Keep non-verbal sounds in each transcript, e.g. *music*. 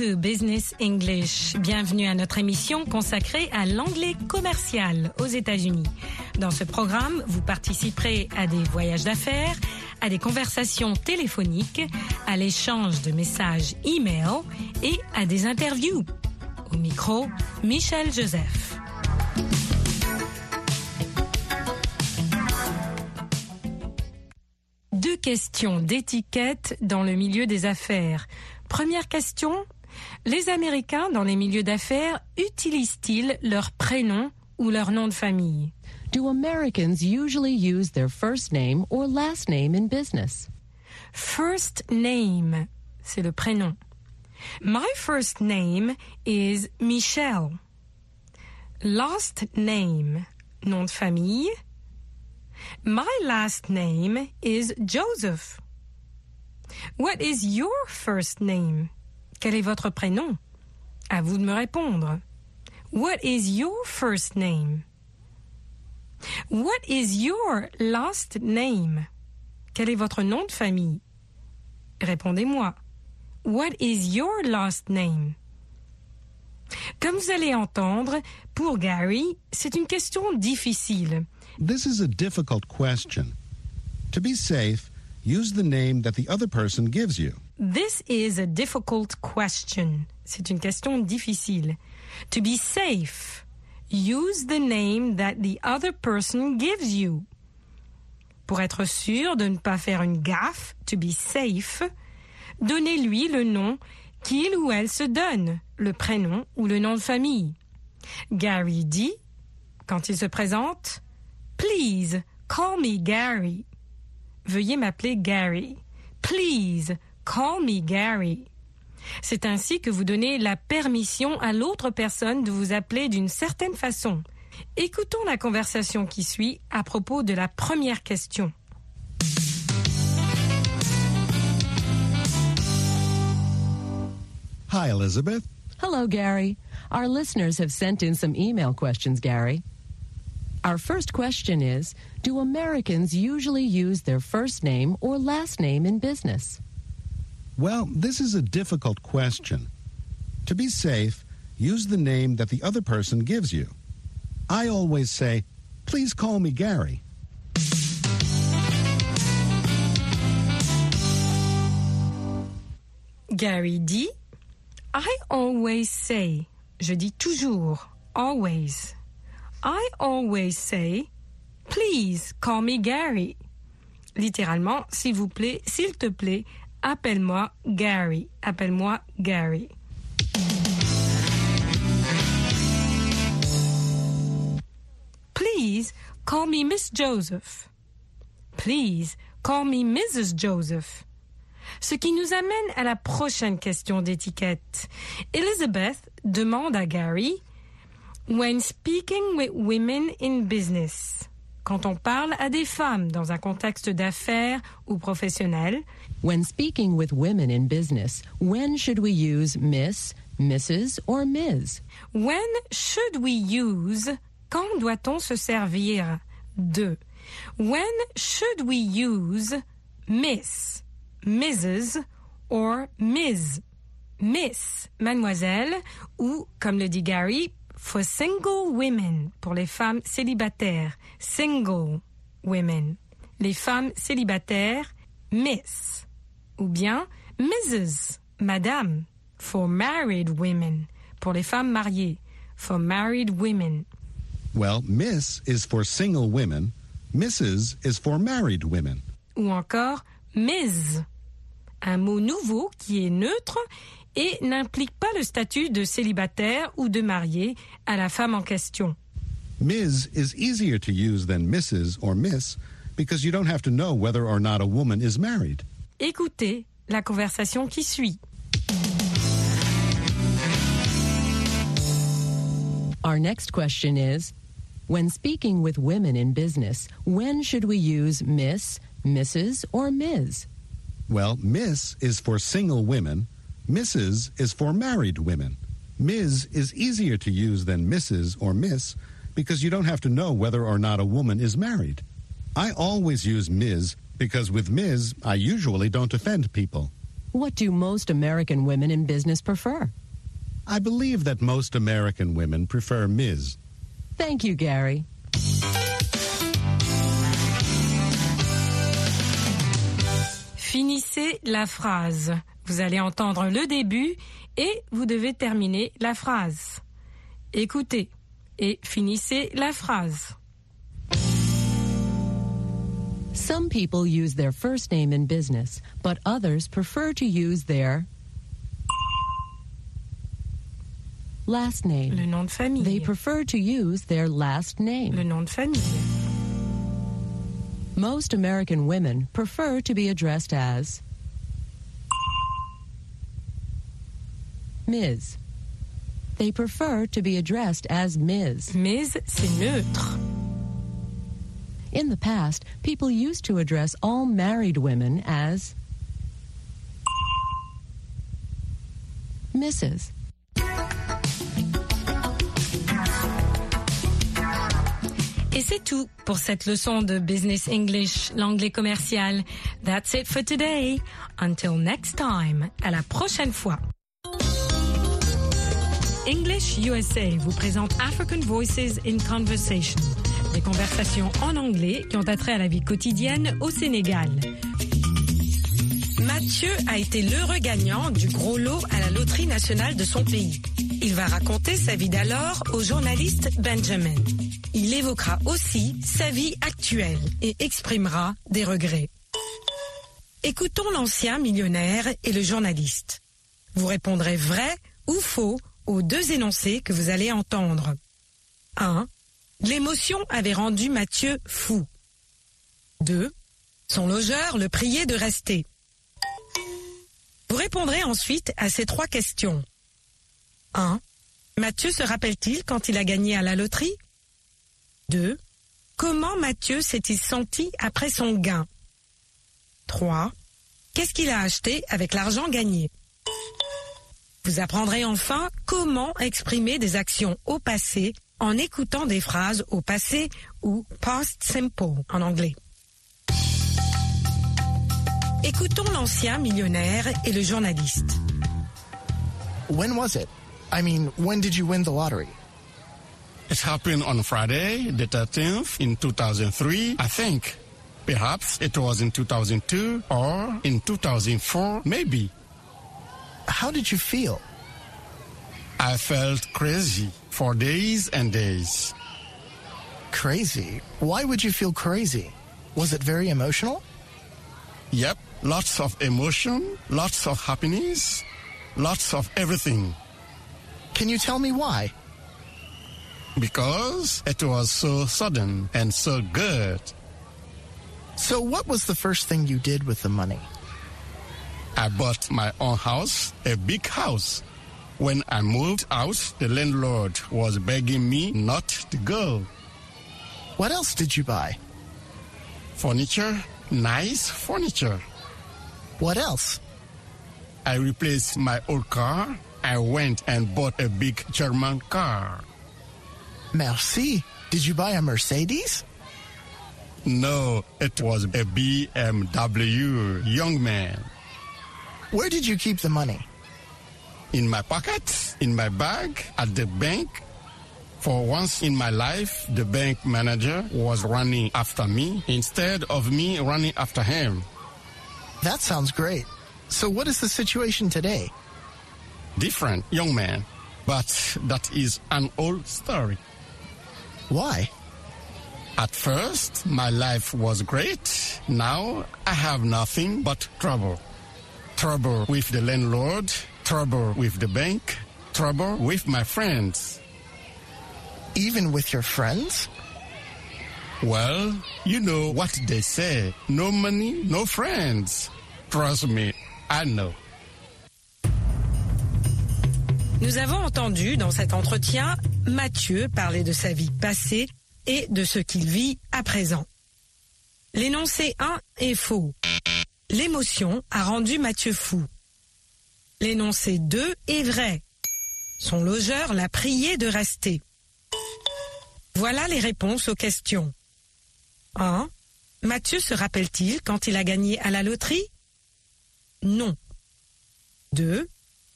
Business English. Bienvenue à notre émission consacrée à l'anglais commercial aux États-Unis. Dans ce programme, vous participerez à des voyages d'affaires, à des conversations téléphoniques, à l'échange de messages e-mail et à des interviews. Au micro, Michel Joseph. Deux questions d'étiquette dans le milieu des affaires. Première question, les Américains dans les milieux d'affaires utilisent-ils leur prénom ou leur nom de famille? Do Americans usually use their first name or last name in business? First name, c'est le prénom. My first name is Michelle. Last name, nom de famille. My last name is Joseph. What is your first name? Quel est votre prénom? À vous de me répondre. What is your first name? What is your last name? Quel est votre nom de famille? Répondez-moi. What is your last name? Comme vous allez entendre, pour Gary, c'est une question difficile. This is a difficult question. To be safe, use the name that the other person gives you. This is a difficult question. C'est une question difficile. To be safe, use the name that the other person gives you. Pour être sûr de ne pas faire une gaffe, to be safe, donnez-lui le nom qu'il ou elle se donne, le prénom ou le nom de famille. Gary dit, quand il se présente, Please, call me Gary. Veuillez m'appeler Gary. Please, call me Gary. C'est ainsi que vous donnez la permission à l'autre personne de vous appeler d'une certaine façon. Écoutons la conversation qui suit à propos de la première question. Hi, Elizabeth. Hello, Gary. Our listeners have sent in some email questions, Gary. Our first question is Do Americans usually use their first name or last name in business? Well, this is a difficult question. To be safe, use the name that the other person gives you. I always say, please call me Gary. Gary dit I always say. Je dis toujours. Always. I always say. Please call me Gary. Littéralement, s'il vous plaît, s'il te plaît, appelle-moi Gary. Appelle-moi Gary. Please call me Miss Joseph. Please call me Mrs. Joseph. Ce qui nous amène à la prochaine question d'étiquette. Elizabeth demande à Gary When speaking with women in business, quand on parle à des femmes dans un contexte d'affaires ou professionnel, When speaking with women in business, when should we use Miss, Mrs., or Ms? when should we use, quand doit-on se servir de? When should we use Miss, Mrs. or Ms? Miss, mademoiselle, ou, comme le dit Gary, for single women, pour les femmes célibataires, single women. Les femmes célibataires, Miss. Ou bien Mrs., madame, for married women, pour les femmes mariées, for married women. Well, Miss is for single women, Mrs. is for married women. Ou encore Ms, un mot nouveau qui est neutre et n'implique pas le statut de célibataire ou de marié à la femme en question. Ms. is easier to use than Mrs. or Miss because you don't have to know whether or not a woman is married. Écoutez la conversation qui suit. Our next question is When speaking with women in business, when should we use Miss, Mrs., or Ms? Well, Miss is for single women, Mrs. is for married women. Ms. is easier to use than Mrs. or Miss because you don't have to know whether or not a woman is married. I always use Ms. because with Ms. I usually don't offend people. What do most American women in business prefer? I believe that most American women prefer Ms. Thank you, Gary. Finissez la phrase. Vous allez entendre le début et vous devez terminer la phrase. Écoutez et finissez la phrase. Some people use their first name in business, but others prefer to use their last name. Le nom de famille. They prefer to use their last name. Le nom de famille. Most American women prefer to be addressed as Ms. They prefer to be addressed as Ms. Mais c'est neutre. In the past, people used to address all married women as Mrs. Et c'est tout pour cette leçon de Business English, l'anglais commercial. That's it for today. Until next time. À la prochaine fois. English USA vous présente African Voices in Conversation. Des conversations en anglais qui ont attrait à la vie quotidienne au Sénégal. Mathieu a été l'heureux gagnant du gros lot à la loterie nationale de son pays. Il va raconter sa vie d'alors au journaliste Benjamin. Il évoquera aussi sa vie actuelle et exprimera des regrets. Écoutons l'ancien millionnaire et le journaliste. Vous répondrez vrai ou faux aux deux énoncés que vous allez entendre. 1. L'émotion avait rendu Mathieu fou. 2. Son logeur le priait de rester. Vous répondrez ensuite à ces trois questions. 1. Mathieu se rappelle-t-il quand il a gagné à la loterie? 2. Comment Mathieu s'est-il senti après son gain? 3. Qu'est-ce qu'il a acheté avec l'argent gagné? Vous apprendrez enfin comment exprimer des actions au passé en écoutant des phrases au passé ou past simple en anglais. Écoutons l'ancien millionnaire et le journaliste. When was it? I mean, when did you win the lottery? It happened on Friday, the 13th, in 2003, I think. Perhaps it was in 2002 or in 2004, maybe. How did you feel? I felt crazy for days and days. Crazy? Why would you feel crazy? Was it very emotional? Yep, lots of emotion, lots of happiness, lots of everything. Can you tell me why? Because it was so sudden and so good. So, what was the first thing you did with the money? I bought my own house, a big house. When I moved out, the landlord was begging me not to go. What else did you buy? Furniture, nice furniture. What else? I replaced my old car. I went and bought a big German car. Merci. Did you buy a Mercedes? No, it was a BMW, young man. Where did you keep the money? In my pocket, in my bag, at the bank. For once in my life, the bank manager was running after me instead of me running after him. That sounds great. So, what is the situation today? Different, young man. But that is an old story. Why? At first, my life was great. Now, I have nothing but trouble. Trouble with the landlord, trouble with the bank, trouble with my friends. Even with your friends? Well, you know what they say no money, no friends. Trust me, I know. Nous avons entendu dans cet entretien Mathieu parler de sa vie passée et de ce qu'il vit à présent. L'énoncé 1 est faux. L'émotion a rendu Mathieu fou. L'énoncé 2 est vrai. Son logeur l'a prié de rester. Voilà les réponses aux questions. 1. Mathieu se rappelle-t-il quand il a gagné à la loterie? Non. 2.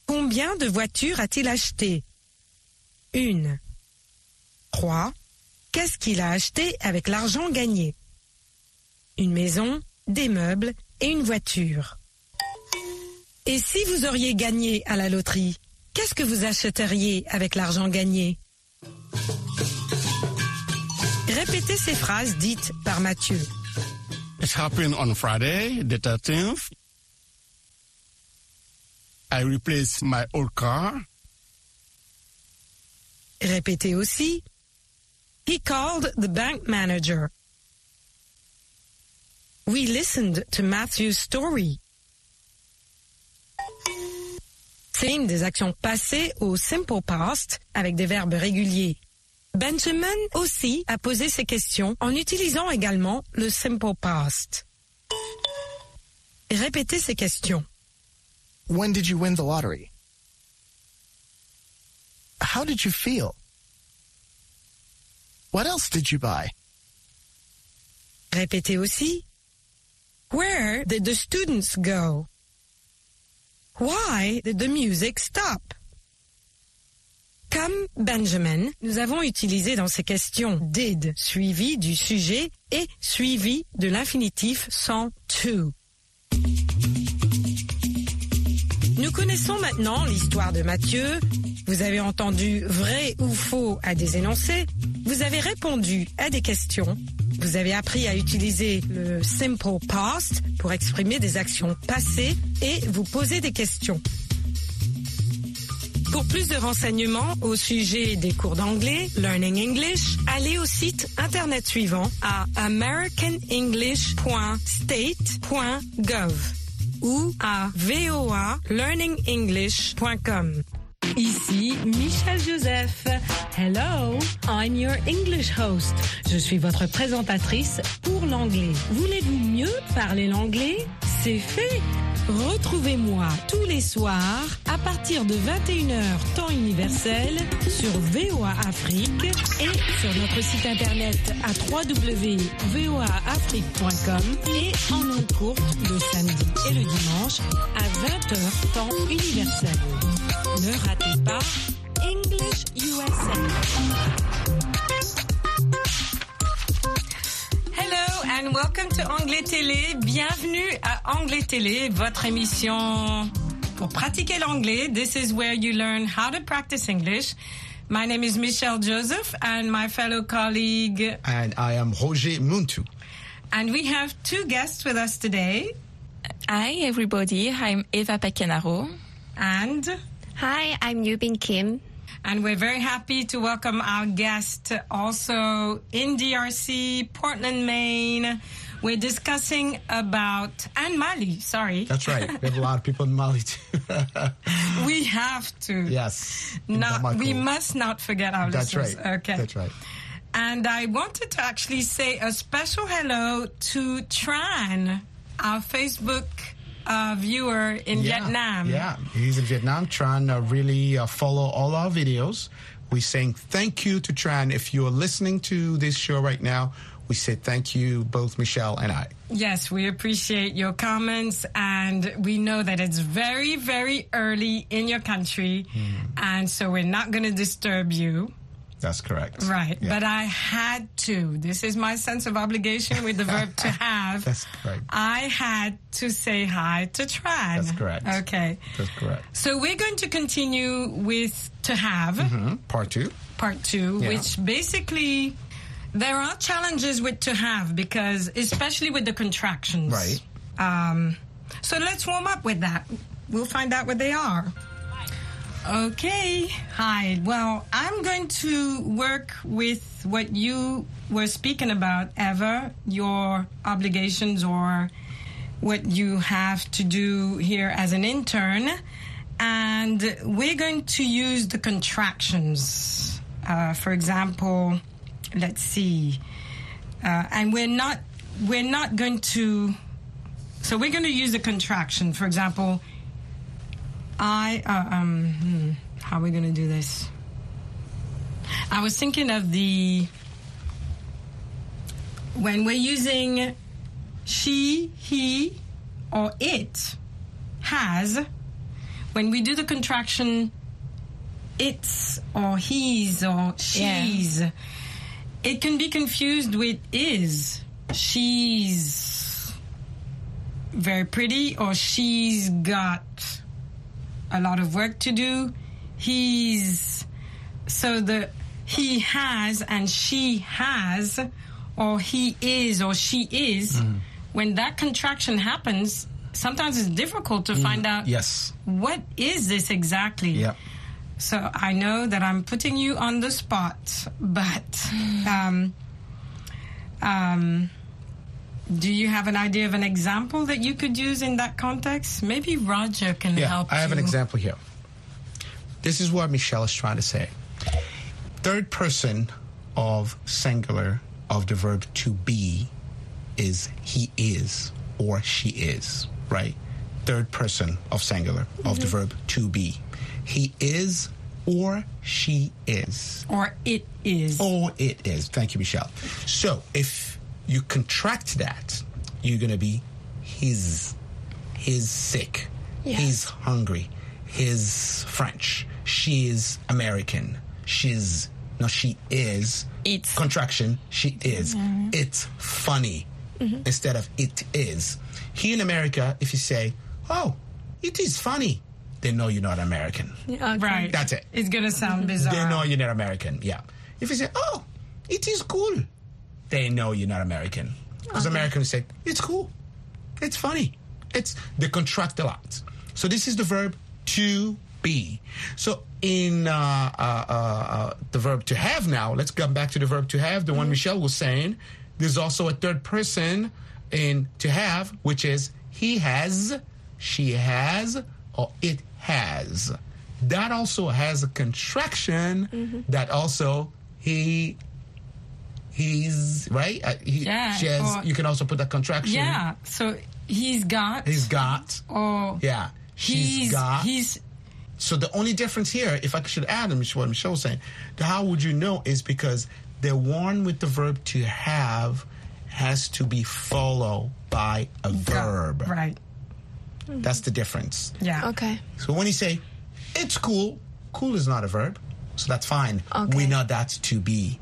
Combien de voitures a-t-il acheté? Une. 3. Qu'est-ce qu'il a acheté avec l'argent gagné? Une maison, des meubles et une voiture. Et si vous auriez gagné à la loterie, qu'est-ce que vous achèteriez avec l'argent gagné? Répétez ces phrases dites par Mathieu. It happened on Friday, the 13th. I replaced my old car. Répétez aussi. He called the bank manager. We listened to Matthew's story. C'est une des actions passées au simple past avec des verbes réguliers. Benjamin aussi a posé ses questions en utilisant également le simple past. Répétez ces questions. When did you win the lottery? How did you feel? What else did you buy? Répétez aussi. Where did the students go? Why did the music stop? Comme Benjamin, nous avons utilisé dans ces questions did suivi du sujet et suivi de l'infinitif sans to. Nous connaissons maintenant l'histoire de Matthieu. Vous avez entendu vrai ou faux à des énoncés. Vous avez répondu à des questions. Vous avez appris à utiliser le simple past pour exprimer des actions passées et vous poser des questions. Pour plus de renseignements au sujet des cours d'anglais, Learning English, allez au site internet suivant à americanenglish.state.gov ou à voalearningenglish.com. Ici Michel Joseph. Hello, I'm your English host. Je suis votre présentatrice pour l'anglais. Voulez-vous mieux parler l'anglais? C'est fait. Retrouvez-moi tous les soirs à partir de 21h temps universel sur VOA Afrique et sur notre site internet à www.voaafrique.com et en ondes courtes le samedi et le dimanche à 20h temps universel. Ne ratez pas English USA. Hello and welcome to Anglais Télé. Bienvenue à Anglais Télé, votre émission pour pratiquer l'anglais. This is where you learn how to practice English. My name is Michelle Joseph and my fellow colleague, and I am Roger Muntu. and we have two guests with us today. Hi, everybody. I'm Eva Pacanaro. And Hi, I'm Yubin Kim. And we're very happy to welcome our guest also in DRC, Portland, Maine. We're discussing about and Mali. Sorry, That's right. We have a lot of people in Mali too. *laughs* we have to. yes. Not, we must not forget our That's listeners. right. Okay. That's right. And I wanted to actually say a special hello to Tran, our Facebook uh, viewer in Yeah, Vietnam. Yeah, he's in Vietnam trying to really uh, follow all our videos. We're saying thank you to Tran. If you're listening to this show right now, we say thank you, both Michelle and I. Yes, we appreciate your comments, and we know that it's very, very early in your country, Hmm. and so we're not going to disturb you. That's correct. Right. Yeah. But I had to. This is my sense of obligation with the verb to *laughs* have. That's correct. I had to say hi to Tran. That's correct. Okay. That's correct. So we're going to continue with to have Hmm? Part two. part two, Yeah. which basically there are challenges with to have because especially with the contractions. Right. Um, so let's warm up with that. We'll find out what they are. Okay. Hi. Well, I'm going to work with what you were speaking about, Eva, your obligations or what you have to do here as an intern. And we're going to use the contractions. Uh, for example, let's see. Uh, and we're not we're not going to so we're going to use the contraction. For example, I uh, um hmm, how are we going to do this? I was thinking of the when we're using she, he, or it has. when we do the contraction, it's or he's or she's, it can be confused with is. She's very pretty or she's got a lot of work to do. He's so the he has and she has or he is or she is when that contraction happens sometimes it's difficult to find out Yes. what is this exactly Yep. so i know that i'm putting you on the spot but *sighs* um, um, do you have an idea of an example that you could use in that context maybe roger can Yeah, help I have an example here. This is what Michelle is trying to say. Third person of singular of the verb to be is he is or she is, right? Third person of singular of the mm-hmm. verb to be. He is or she is. or it is Or it is. Thank you, Michelle. So if you contract that, you're going to be his. He's sick. He's hungry. He's French. She is American. She's. No, she is. It's. Contraction. She is. It's funny mm-hmm. instead of it is. Here in America, if you say, oh, it is funny, they know you're not American. right That's it. it's gonna sound mm-hmm. bizarre They know you're not American. Yeah. If you say, "Oh, it is cool," they know you're not American. Because Americans say, "It's cool, it's funny, it's." They contract a lot. So this is the verb to be. So in uh, uh, uh, uh, the verb to have now, let's come back to the verb to have. The one Michelle was saying. There's also a third person in to have, which is he has, she has, or it has. That also has a contraction that also he he's right. Uh, he, Yeah, she has, or- you can also put that contraction. yeah so he's got He's got. or Yeah. She's he's got. he's So the only difference here, if I should add, and what Michelle was saying, the how would you know is because the one with the verb to have has to be followed by a verb. right That's the difference. yeah Okay. So when you say it's cool, cool is not a verb, so that's fine. Okay. We know that's to be,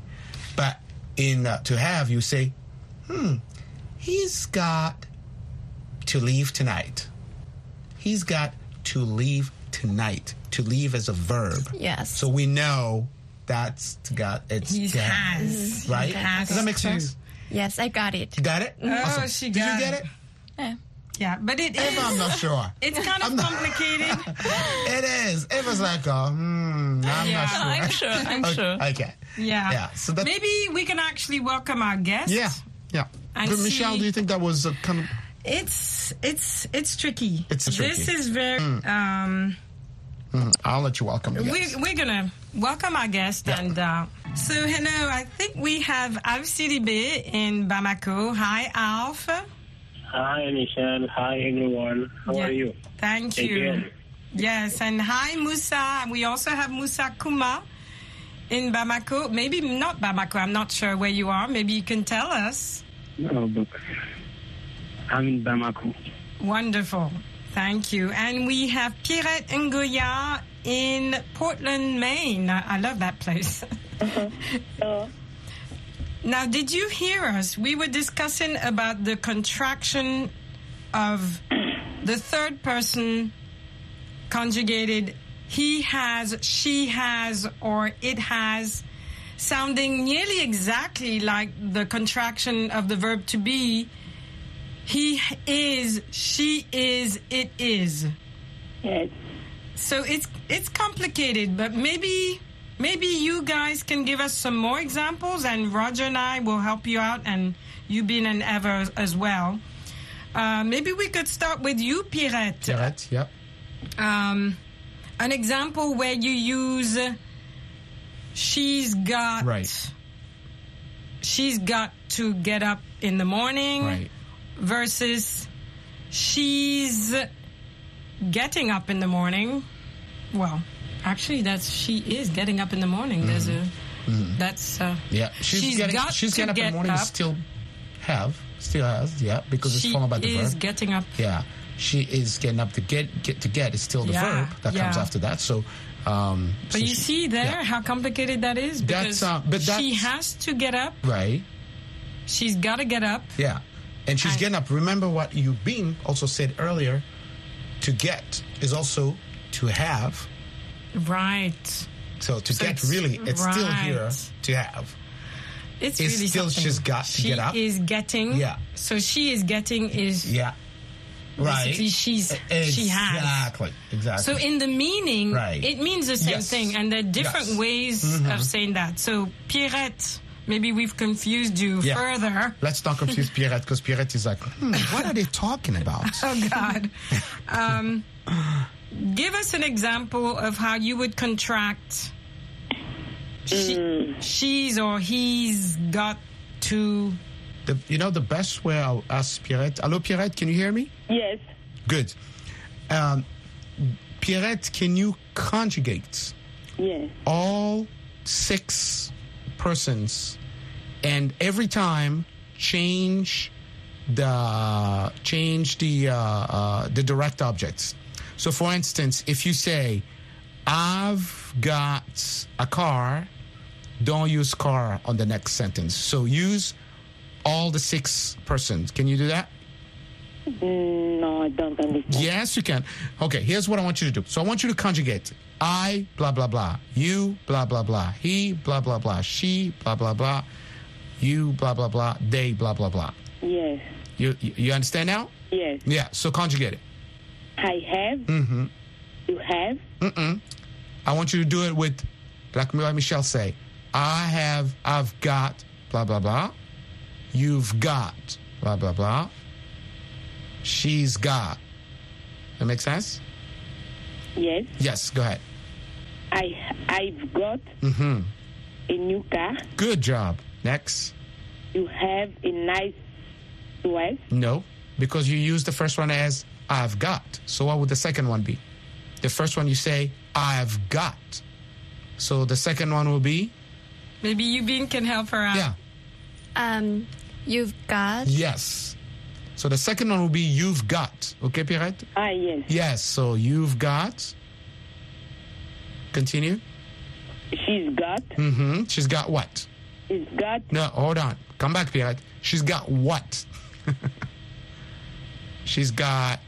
but in uh, to have, you say, hmm, he's got to leave tonight. He's got to leave tonight. To leave as a verb. Yes. So we know that's got it's He to has. right. Has Does that make sense? Yes, I got it. You got it? Oh, she got Did you get it. it? Yeah. Yeah but it Eva, I'm not sure. *laughs* it's kind of I'm not- complicated *laughs* It is. It was like, uh, hmm, I'm Yeah. not sure. I'm sure. I'm *laughs* okay. sure. Okay. yeah Yeah, so that- maybe we can actually welcome our guest Yeah, yeah. And but Michelle, see- do you think that was a kind of? it's it's it's tricky It's tricky. this is very um Hmm, I'll let you welcome. the we, guest. we're gonna welcome our guest Yeah. and uh, so hello i think we have alf Sidibé in bamako hi alf Hi, Michelle. Hi, everyone. How Yeah. are you? thank you Again. yes and hi musa we also have musa kuma in bamako maybe not bamako i'm not sure where you are maybe you can tell us No, but I'm in Bamako. Wonderful. Thank you. And we have Pierrette Ngoya in Portland, Maine. I I love that place. *laughs* Uh-huh. *laughs* Now, did you hear us? We were discussing about the contraction of the third person conjugated he has, she has, or it has, sounding nearly exactly like the contraction of the verb to be. He is, she is, it is. Yes. So it's it's complicated, but maybe maybe you guys can give us some more examples, and Roger and I will help you out, and Yubin an ever as well. Uh, maybe we could start with you, Pierrette. Pierrette, yeah. Um, an example where you use she's got Right. she's got to get up in the morning Right. versus she's getting up in the morning. Well, actually, that's she is getting up in the morning. There's a that's uh, Yeah. She's, She's getting. she's getting up in the morning. up. Still have. Still has. Yeah. Because she it's followed by the is verb. getting up. Yeah. she is getting up to get get to get is still the Yeah, verb that comes after that. So, um, But so you she- see there yeah. how complicated that is? That's, Because uh, but she has to get up. right? She's got to get up. Yeah, and she's getting up. Remember what you been also said earlier. To get is also to have. Right. So to So get really, it's still here to have. It's, It's really still something. she's got to she get up. is getting. Yeah. So she is getting is Yeah. Right. basically she's she has. Exactly. Exactly. So in the meaning, Right. it means the same Yes. thing, and there are different Yes. ways Mhm. of saying that. So Pierrette, maybe we've confused you Yeah. further. Let's not confuse *laughs* Pierrette because Pierrette is like, hmm, what are they talking about? *laughs* Oh God. um, give us an example of how you would contract. She, Mm. She's or he's got to. The, you know the best way I'll ask Pierrette. Hello, Pierrette, can you hear me? Yes. Good. Um, Pierrette, can you conjugate Yes. all six persons and every time change the change the uh, uh, the direct objects. So, for instance, if you say, "I've got a car," don't use "car" on the next sentence. So use all the six persons. Can you do that? Mm, No, I don't understand. Yes, you can. Okay, here's what I want you to do. So I want you to conjugate I, blah, blah, blah. You, blah, blah, blah. He, blah, blah, blah. She, blah, blah, blah. You, blah, blah, blah. They, blah, blah, blah. Yes. You, you, you understand now? Yes. Yeah, so conjugate it. I have. Mm-hmm. You have. Mm-mm. I want you to do it with, like Michelle say, I have, I've got, blah, blah, blah. You've got, blah, blah, blah. She's got. That make sense? Yes. Yes, go ahead. I I've got Mm-hmm. a new car. Good job. Next. You have a nice dress. No, because you use the first one as I've got. So what would the second one be? The first one you say I've got. So the second one will be Maybe you Yubin can help her out. Yeah. Um, you've got. yes. So the second one will be you've got. Okay, Pierrette? Ah, yes. Yes. So you've got. Continue. She's got. Mm-hmm. She's got what? She's got. No, hold on. Come back, Pierrette. She's got what? *laughs* She's got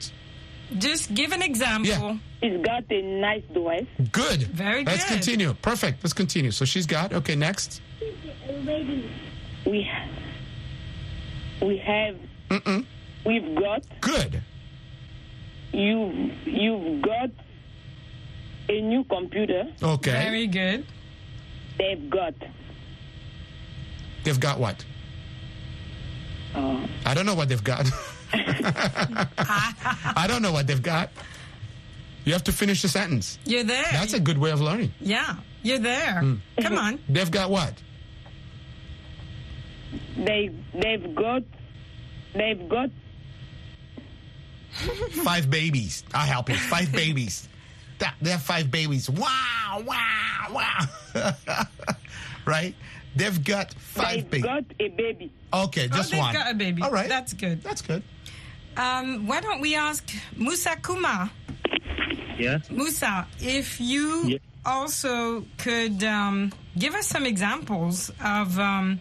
Just give an example. Yeah. She's got a nice dress. good. Very good. Let's continue. Perfect. Let's continue. So she's got. Okay, next. We ha- we have. Mm-mm. We've got. Good. You you've got a new computer. Okay. Very good. They've got. They've got what? Uh, I don't know what they've got. *laughs* *laughs* I don't know what they've got. You have to finish the sentence. You're there. That's a good way of learning. yeah, you're there. Hmm. Come on. They've got what? they they've got. They've got. Five babies. I'll help you. Five babies. That, they have five babies. Wow, wow, wow. *laughs* right? They've got 5 They've babies. got a baby. Okay, Oh, just they've one. got a baby. All right. That's good. That's good. Um, why don't we ask Musa Kuma? Yes. Musa, if you Yeah. also could um, give us some examples of um,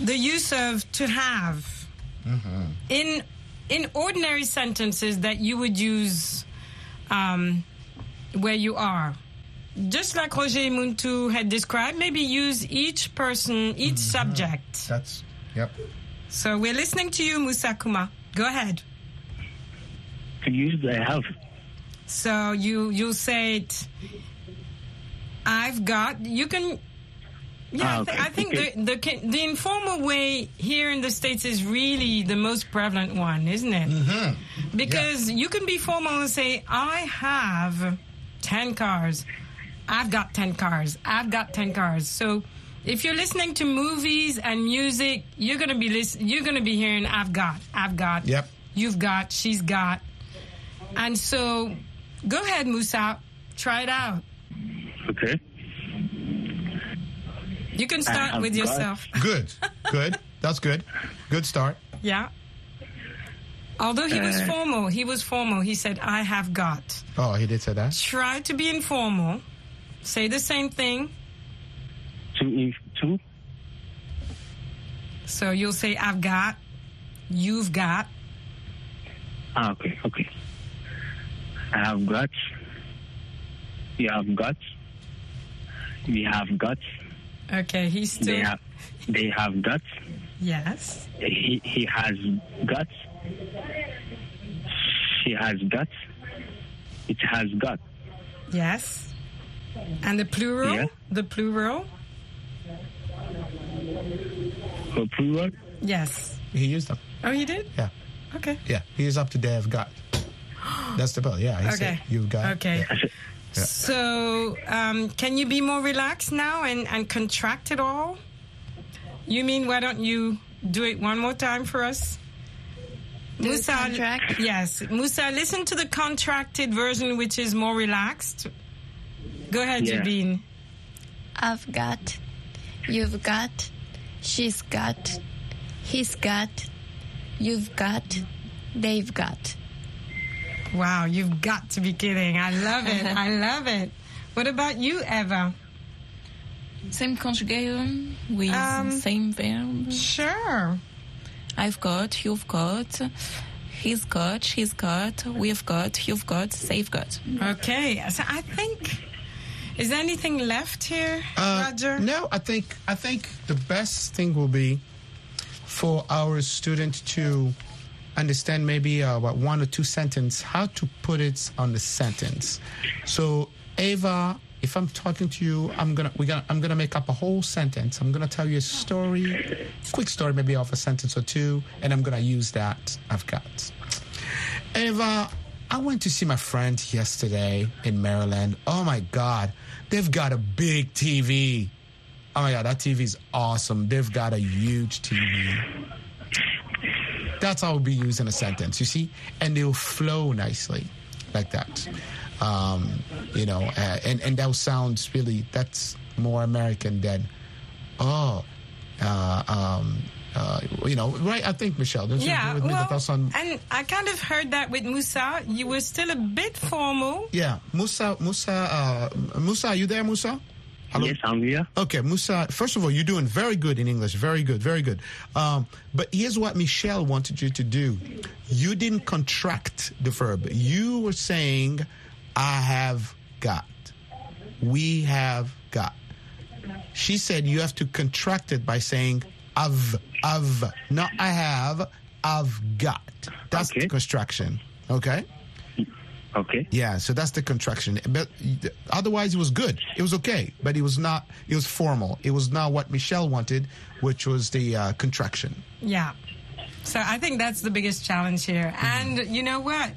the use of to have in in ordinary sentences that you would use um, where you are. Just like Roger Muntu had described, maybe use each person, each subject. That's, yep. So we're listening to you, Musa Kuma. Go ahead. Can use I have? So you you say it. I've got. You can. Yeah, Ah, I, okay, I think okay. the, the the informal way here in the states is really the most prevalent one, isn't it? Mm-hmm. Because you can be formal and say, "I have ten cars. I've got ten cars. I've got ten cars." So. If you're listening to movies and music, you're gonna be listen, You're gonna be hearing "I've got," "I've got," Yep. "You've got," "She's got," and so go ahead, Musa, try it out. Okay. You can start have with got- yourself. *laughs* Good. Good. That's good. Good start. Yeah. Although he was Uh, formal, he was formal. He said, I have got. Oh, he did say that. Try to be informal. Say the same thing. Two, if two. So you'll say, I've got, you've got. Ah, okay, okay. I have got. You have got. We have got. Okay, he's still. They have. They have got. Yes. He he has got. She has got. It has got. Yes. And the plural? Yeah. The plural? A plural. Yes. He used them. Oh, he did? Yeah. Okay. Yeah. He is up to they have got. That's the bill. Yeah. He said Okay. you've got. Okay. Yeah. Yeah. So, um, can you be more relaxed now and, and contract it all? You mean, why don't you do it one more time for us? Do the contract? Yes. Musa, listen to the contracted version, which is more relaxed. Go ahead, Yeah. Yubin. I've got, you've got, she's got, he's got, you've got, they've got. Wow, you've got to be kidding. I love it. I *laughs* love it. What about you, Eva? Same conjugation with Um, same verb. Sure. I've got, you've got, he's got, she's got, we've got, you've got, they've got. Okay. So I think. Is there anything left here, Uh, Roger? No, I think I think the best thing will be for our student to understand maybe uh, what one or two sentence how to put it on the sentence. So Ava, if I'm talking to you, I'm gonna we gonna I'm gonna make up a whole sentence. I'm gonna tell you a story, quick story maybe of a sentence or two, and I'm gonna use that I've got. Ava, I went to see my friend yesterday in Maryland. Oh my God, they've got a big TV. Oh my God, that TV is awesome. They've got a huge TV. That's how we'll be using a sentence, you see? And they'll flow nicely like that. Um, you know, uh, and, and that sounds really, that's more American than, oh, uh, um, uh, you know, right? I think, Michelle, don't you Yeah, agree with me well, that that's on, and I kind of heard that with Musa. You were still a bit formal. Yeah, Musa, Musa, uh, Musa, are you there, Musa? Hello? Yes, I'm here. Okay, Musa. First of all, you're doing very good in English. Very good, very good. Um, but here's what Michelle wanted you to do. You didn't contract the verb. You were saying, "I have got." We have got. She said you have to contract it by saying, "I've, I've." Not I have. I've got. That's the construction. Okay. Okay. Yeah, so that's the contraction. But otherwise, it was good. It was okay, but it was not. It was formal. It was not what Michelle wanted, which was the uh, contraction. Yeah. So I think that's the biggest challenge here. Mm-hmm. And you know what?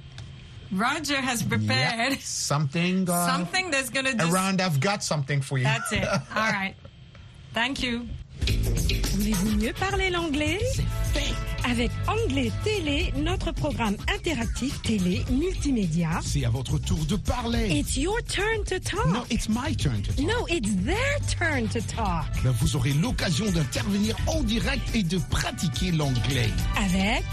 Roger has prepared Something. Uh, something that's going to do. around. I've got something for you. That's it. *laughs* All right. Thank you. Voulez-vous mieux parler l'anglais? Avec Anglais Télé, notre programme interactif télé multimédia. C'est à votre tour de parler. It's your turn to talk. No, it's my turn to talk. No, it's their turn to talk. Ben, vous aurez l'occasion d'intervenir en direct et de pratiquer l'anglais. Avec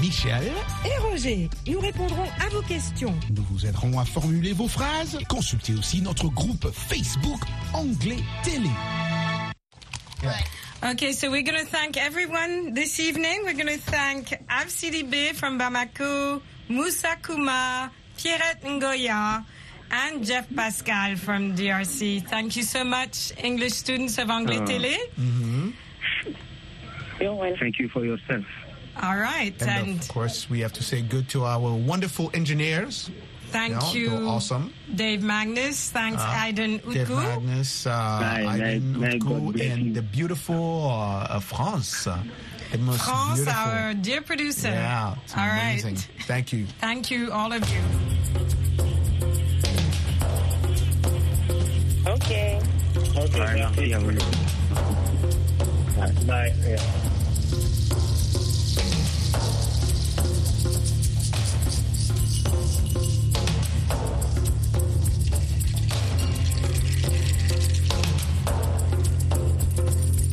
Michel, et Roger, nous répondrons à vos questions. nous vous aiderons à formuler vos phrases. Consultez aussi notre groupe Facebook Anglais Télé. Okay, so we're going to thank everyone this evening. We're going to thank Avsidibé from Bamako, Moussa Kuma, Pierrette Ngoya, and Jeff Pascal from DRC. Thank you so much, English students of Anglais Uh, Télé. Mm-hmm. Thank you for yourself. All right, And, and of course, we have to say good to our wonderful engineers. Thank know, you, they're awesome. Dave Magnus. Thanks, Uh, Aiden Dave Magnus, uh, May- Aiden may- may Utku, bless and the beautiful uh, France. The most France, beautiful. our dear producer. Yeah, it's All right. amazing. Thank you. *laughs* Thank you, all of you. Okay. Okay. Bye. Yeah.